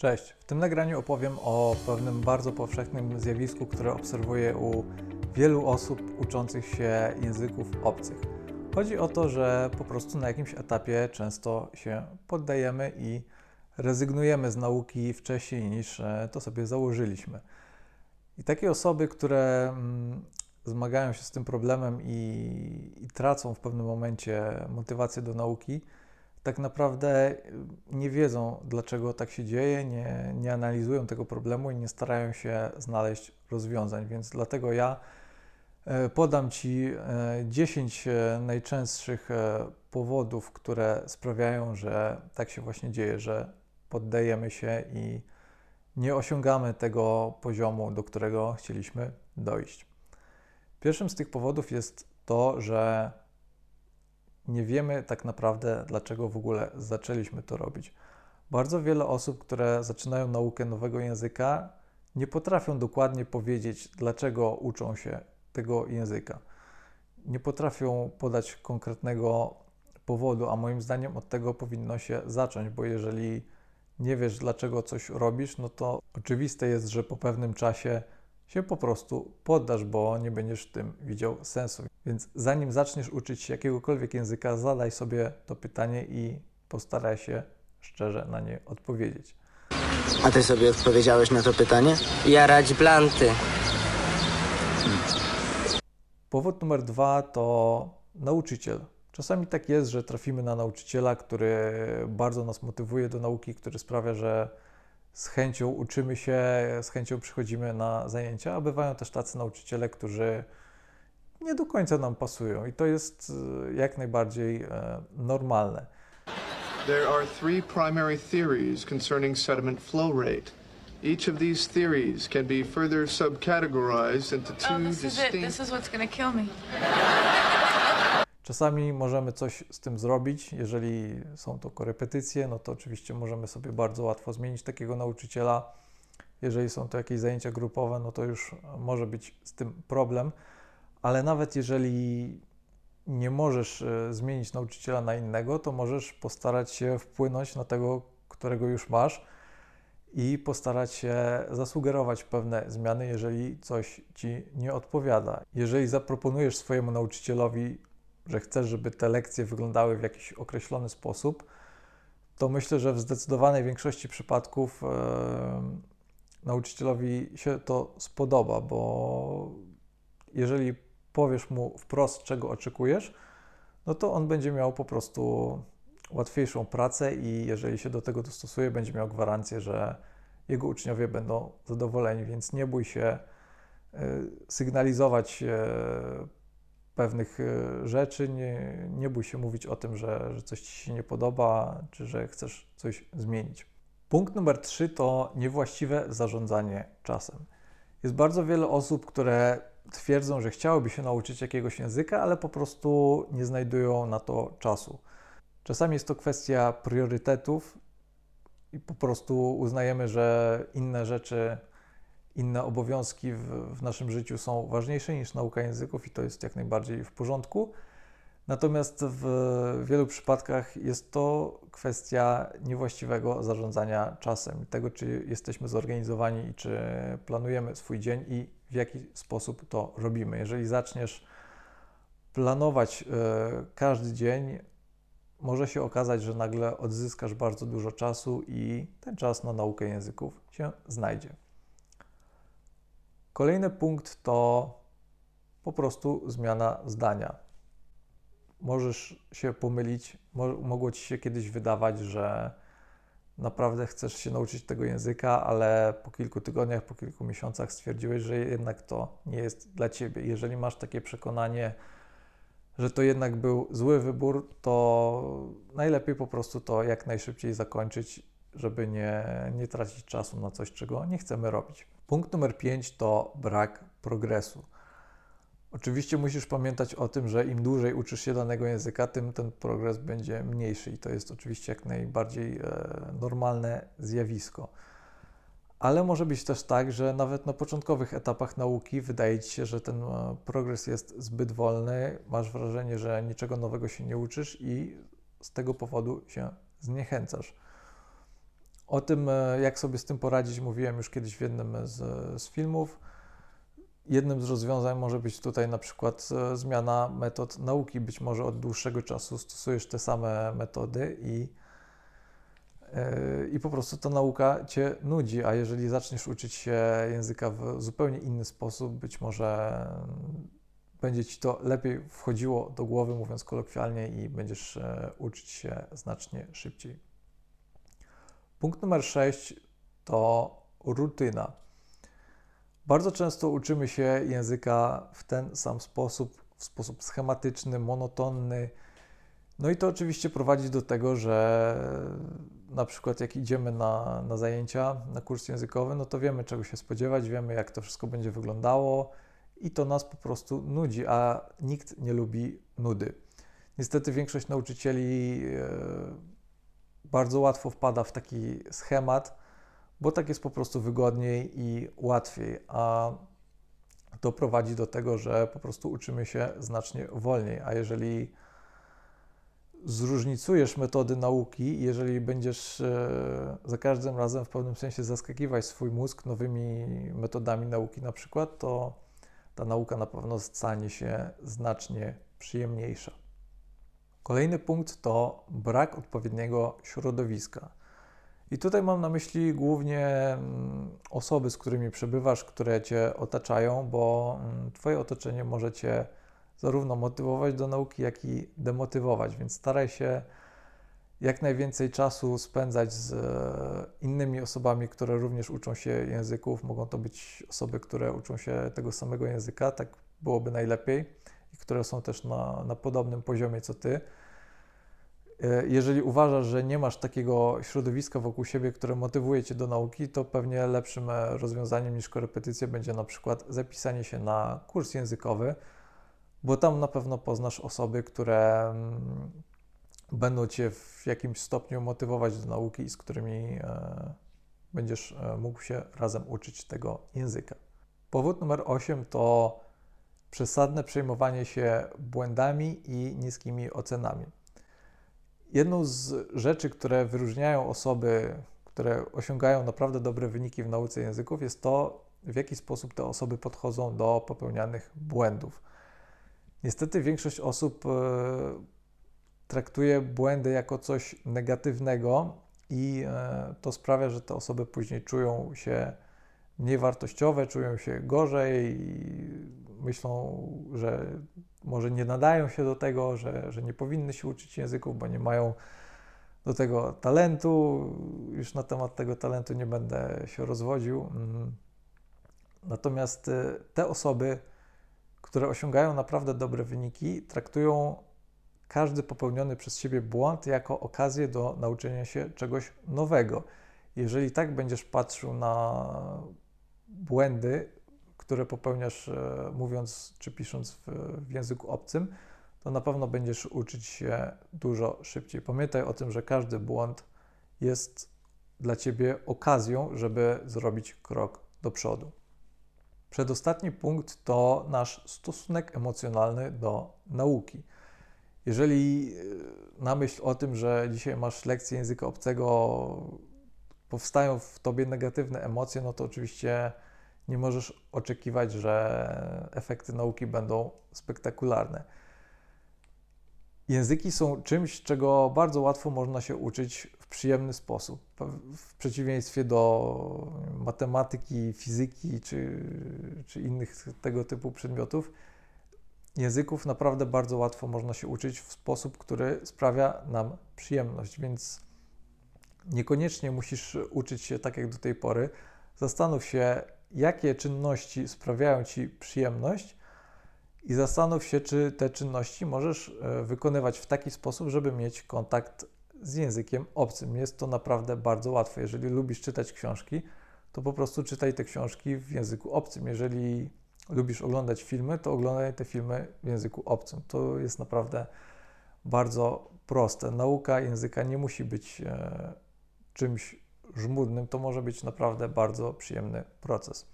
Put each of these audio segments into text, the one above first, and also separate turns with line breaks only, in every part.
Cześć. W tym nagraniu opowiem o pewnym bardzo powszechnym zjawisku, które obserwuję u wielu osób uczących się języków obcych. Chodzi o to, że po prostu na jakimś etapie często się poddajemy i rezygnujemy z nauki wcześniej niż e, to sobie założyliśmy. I takie osoby, które mm, zmagają się z tym problemem i, i tracą w pewnym momencie motywację do nauki, tak naprawdę y, nie wiedzą, dlaczego tak się dzieje, nie, nie analizują tego problemu i nie starają się znaleźć rozwiązań. Więc dlatego ja e, podam Ci 10 e, e, najczęstszych powodów, które sprawiają, że tak się właśnie dzieje, że poddajemy się i nie osiągamy tego poziomu, do którego chcieliśmy dojść. Pierwszym z tych powodów jest to, że nie wiemy tak naprawdę, dlaczego w ogóle zaczęliśmy to robić. Bardzo wiele osób, które zaczynają naukę nowego języka, nie potrafią dokładnie powiedzieć, dlaczego uczą się tego języka. Nie potrafią podać konkretnego powodu, a moim zdaniem od tego powinno się zacząć, bo jeżeli nie wiesz, dlaczego coś robisz, no to oczywiste jest, że po pewnym czasie się po prostu poddasz, bo nie będziesz w tym widział sensu. Więc zanim zaczniesz uczyć się jakiegokolwiek języka, zadaj sobie to pytanie i postaraj się szczerze na nie odpowiedzieć.
A ty sobie odpowiedziałeś na to pytanie?
Jarać blanty.
Powód numer dwa to nauczyciel. Czasami tak jest, że trafimy na nauczyciela, który bardzo nas motywuje do nauki, który sprawia, że z chęcią uczymy się, z chęcią przychodzimy na zajęcia, a bywają też tacy nauczyciele, którzy nie do końca nam pasują i to jest e, jak najbardziej e, normalne.
There are three primary theories concerning sediment flow rate. Each of these theories can be further subcategorized into two
Oh, this is it.
distinct
This is what's gonna kill me.
Czasami możemy coś z tym zrobić. Jeżeli są to korepetycje, no to oczywiście możemy sobie bardzo łatwo zmienić takiego nauczyciela. Jeżeli są to jakieś zajęcia grupowe, no to już może być z tym problem. Ale nawet jeżeli nie możesz e, zmienić nauczyciela na innego, to możesz postarać się wpłynąć na tego, którego już masz i postarać się zasugerować pewne zmiany, jeżeli coś ci nie odpowiada. Jeżeli zaproponujesz swojemu nauczycielowi że chcesz, żeby te lekcje wyglądały w jakiś określony sposób, to myślę, że w zdecydowanej większości przypadków e, nauczycielowi się to spodoba, bo jeżeli powiesz mu wprost, czego oczekujesz, no to on będzie miał po prostu łatwiejszą pracę i jeżeli się do tego dostosuje, będzie miał gwarancję, że jego uczniowie będą zadowoleni, więc nie bój się e, sygnalizować pewnych e, rzeczy, nie, nie bój się mówić o tym, że, że coś Ci się nie podoba, czy że chcesz coś zmienić. Punkt numer trzy to niewłaściwe zarządzanie czasem. Jest bardzo wiele osób, które twierdzą, że chciałyby się nauczyć jakiegoś języka, ale po prostu nie znajdują na to czasu. Czasami jest to kwestia priorytetów i po prostu uznajemy, że inne rzeczy inne obowiązki w, w naszym życiu są ważniejsze niż nauka języków i to jest jak najbardziej w porządku. Natomiast w wielu przypadkach jest to kwestia niewłaściwego zarządzania czasem, tego, czy jesteśmy zorganizowani i czy planujemy swój dzień i w jaki sposób to robimy. Jeżeli zaczniesz planować y, każdy dzień, może się okazać, że nagle odzyskasz bardzo dużo czasu i ten czas na naukę języków się znajdzie. Kolejny punkt to po prostu zmiana zdania. Możesz się pomylić, mogło ci się kiedyś wydawać, że naprawdę chcesz się nauczyć tego języka, ale po kilku tygodniach, po kilku miesiącach stwierdziłeś, że jednak to nie jest dla ciebie. Jeżeli masz takie przekonanie, że to jednak był zły wybór, to najlepiej po prostu to jak najszybciej zakończyć, żeby nie, nie tracić czasu na coś, czego nie chcemy robić. Punkt numer 5 to brak progresu. Oczywiście musisz pamiętać o tym, że im dłużej uczysz się danego języka, tym ten progres będzie mniejszy i to jest oczywiście jak najbardziej e, normalne zjawisko. Ale może być też tak, że nawet na początkowych etapach nauki wydaje ci się, że ten e, progres jest zbyt wolny, masz wrażenie, że niczego nowego się nie uczysz i z tego powodu się zniechęcasz. O tym, e, jak sobie z tym poradzić, mówiłem już kiedyś w jednym z, z filmów. Jednym z rozwiązań może być tutaj na przykład e, zmiana metod nauki. Być może od dłuższego czasu stosujesz te same metody i, e, i po prostu ta nauka cię nudzi. A jeżeli zaczniesz uczyć się języka w zupełnie inny sposób, być może będzie ci to lepiej wchodziło do głowy, mówiąc kolokwialnie, i będziesz uczyć się znacznie szybciej. Punkt numer 6 to rutyna. Bardzo często uczymy się języka w ten sam sposób, w sposób schematyczny, monotonny. No i to oczywiście prowadzi do tego, że na przykład jak idziemy na, na zajęcia, na kurs językowy, no to wiemy czego się spodziewać, wiemy jak to wszystko będzie wyglądało i to nas po prostu nudzi, a nikt nie lubi nudy. Niestety większość nauczycieli e, bardzo łatwo wpada w taki schemat, bo tak jest po prostu wygodniej i łatwiej, a to prowadzi do tego, że po prostu uczymy się znacznie wolniej, a jeżeli zróżnicujesz metody nauki, jeżeli będziesz e, za każdym razem w pewnym sensie zaskakiwać swój mózg nowymi metodami nauki na przykład, to ta nauka na pewno stanie się znacznie przyjemniejsza. Kolejny punkt to brak odpowiedniego środowiska. I tutaj mam na myśli głównie mm, osoby, z którymi przebywasz, które cię otaczają, bo mm, Twoje otoczenie może cię zarówno motywować do nauki, jak i demotywować, więc staraj się jak najwięcej czasu spędzać z e, innymi osobami, które również uczą się języków. Mogą to być osoby, które uczą się tego samego języka, tak byłoby najlepiej i które są też na, na podobnym poziomie co ty. E, jeżeli uważasz, że nie masz takiego środowiska wokół siebie, które motywuje cię do nauki, to pewnie lepszym e, rozwiązaniem niż korepetycja będzie na przykład zapisanie się na kurs językowy, bo tam na pewno poznasz osoby, które mm, będą cię w jakimś stopniu motywować do nauki i z którymi e, będziesz mógł się razem uczyć tego języka. Powód numer 8 to przesadne przejmowanie się błędami i niskimi ocenami. Jedną z rzeczy, które wyróżniają osoby, które osiągają naprawdę dobre wyniki w nauce języków, jest to, w jaki sposób te osoby podchodzą do popełnianych błędów. Niestety większość osób e, traktuje błędy jako coś negatywnego i e, to sprawia, że te osoby później czują się mniej wartościowe, czują się gorzej i myślą, że może nie nadają się do tego, że, że nie powinny się uczyć języków, bo nie mają do tego talentu. Już na temat tego talentu nie będę się rozwodził. Mm. Natomiast y, te osoby, które osiągają naprawdę dobre wyniki, traktują każdy popełniony przez siebie błąd jako okazję do nauczenia się czegoś nowego. Jeżeli tak będziesz patrzył na błędy, które popełniasz e, mówiąc czy pisząc w, w języku obcym, to na pewno będziesz uczyć się dużo szybciej. Pamiętaj o tym, że każdy błąd jest dla ciebie okazją, żeby zrobić krok do przodu. Przedostatni punkt to nasz stosunek emocjonalny do nauki. Jeżeli e, na myśl o tym, że dzisiaj masz lekcję języka obcego, powstają w tobie negatywne emocje, no to oczywiście nie możesz oczekiwać, że efekty nauki będą spektakularne. Języki są czymś, czego bardzo łatwo można się uczyć w przyjemny sposób. W przeciwieństwie do matematyki, fizyki czy, czy innych tego typu przedmiotów, języków naprawdę bardzo łatwo można się uczyć w sposób, który sprawia nam przyjemność, więc niekoniecznie musisz uczyć się tak jak do tej pory. Zastanów się, jakie czynności sprawiają Ci przyjemność i zastanów się, czy te czynności możesz e, wykonywać w taki sposób, żeby mieć kontakt z językiem obcym. Jest to naprawdę bardzo łatwe. Jeżeli lubisz czytać książki, to po prostu czytaj te książki w języku obcym. Jeżeli lubisz oglądać filmy, to oglądaj te filmy w języku obcym. To jest naprawdę bardzo proste. Nauka języka nie musi być e, czymś żmudnym, to może być naprawdę bardzo przyjemny proces.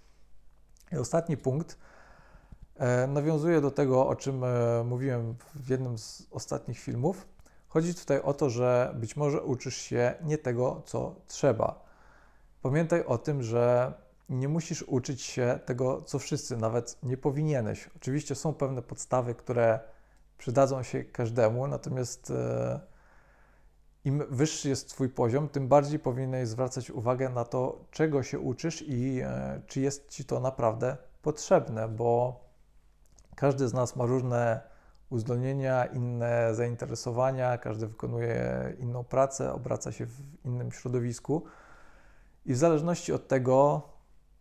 I ostatni punkt e, nawiązuje do tego, o czym e, mówiłem w jednym z ostatnich filmów. Chodzi tutaj o to, że być może uczysz się nie tego, co trzeba. Pamiętaj o tym, że nie musisz uczyć się tego, co wszyscy, nawet nie powinieneś. Oczywiście są pewne podstawy, które przydadzą się każdemu, natomiast e, im wyższy jest Twój poziom, tym bardziej powinieneś zwracać uwagę na to, czego się uczysz i e, czy jest Ci to naprawdę potrzebne, bo każdy z nas ma różne uzdolnienia, inne zainteresowania, każdy wykonuje inną pracę, obraca się w innym środowisku i w zależności od tego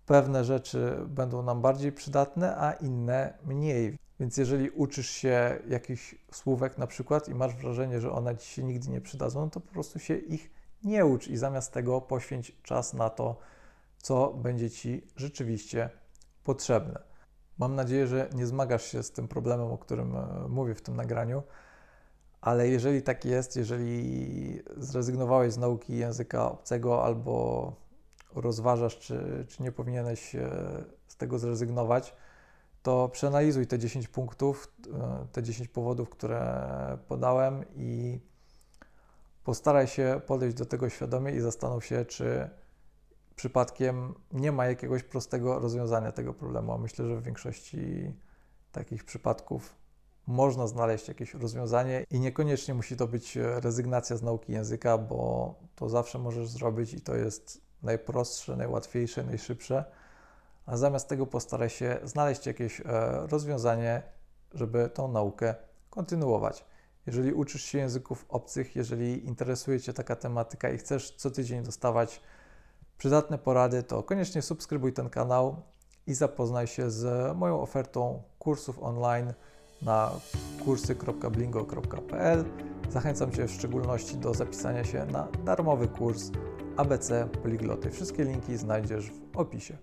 pewne rzeczy będą nam bardziej przydatne, a inne mniej. Więc jeżeli uczysz się jakichś słówek na przykład i masz wrażenie, że one ci się nigdy nie przydadzą, no to po prostu się ich nie ucz i zamiast tego poświęć czas na to, co będzie ci rzeczywiście potrzebne. Mam nadzieję, że nie zmagasz się z tym problemem, o którym e, mówię w tym nagraniu, ale jeżeli tak jest, jeżeli zrezygnowałeś z nauki języka obcego albo rozważasz, czy, czy nie powinieneś z tego zrezygnować, to przeanalizuj te 10 punktów, e, te 10 powodów, które podałem i postaraj się podejść do tego świadomie i zastanów się, czy przypadkiem nie ma jakiegoś prostego rozwiązania tego problemu. Myślę, że w większości takich przypadków można znaleźć jakieś rozwiązanie i niekoniecznie musi to być rezygnacja z nauki języka, bo to zawsze możesz zrobić i to jest najprostsze, najłatwiejsze, najszybsze. A zamiast tego postaraj się znaleźć jakieś e, rozwiązanie, żeby tą naukę kontynuować. Jeżeli uczysz się języków obcych, jeżeli interesuje Cię taka tematyka i chcesz co tydzień dostawać przydatne porady, to koniecznie subskrybuj ten kanał i zapoznaj się z moją ofertą kursów online na kursy.blingo.pl. Zachęcam Cię w szczególności do zapisania się na darmowy kurs ABC Poligloty. Wszystkie linki znajdziesz w opisie.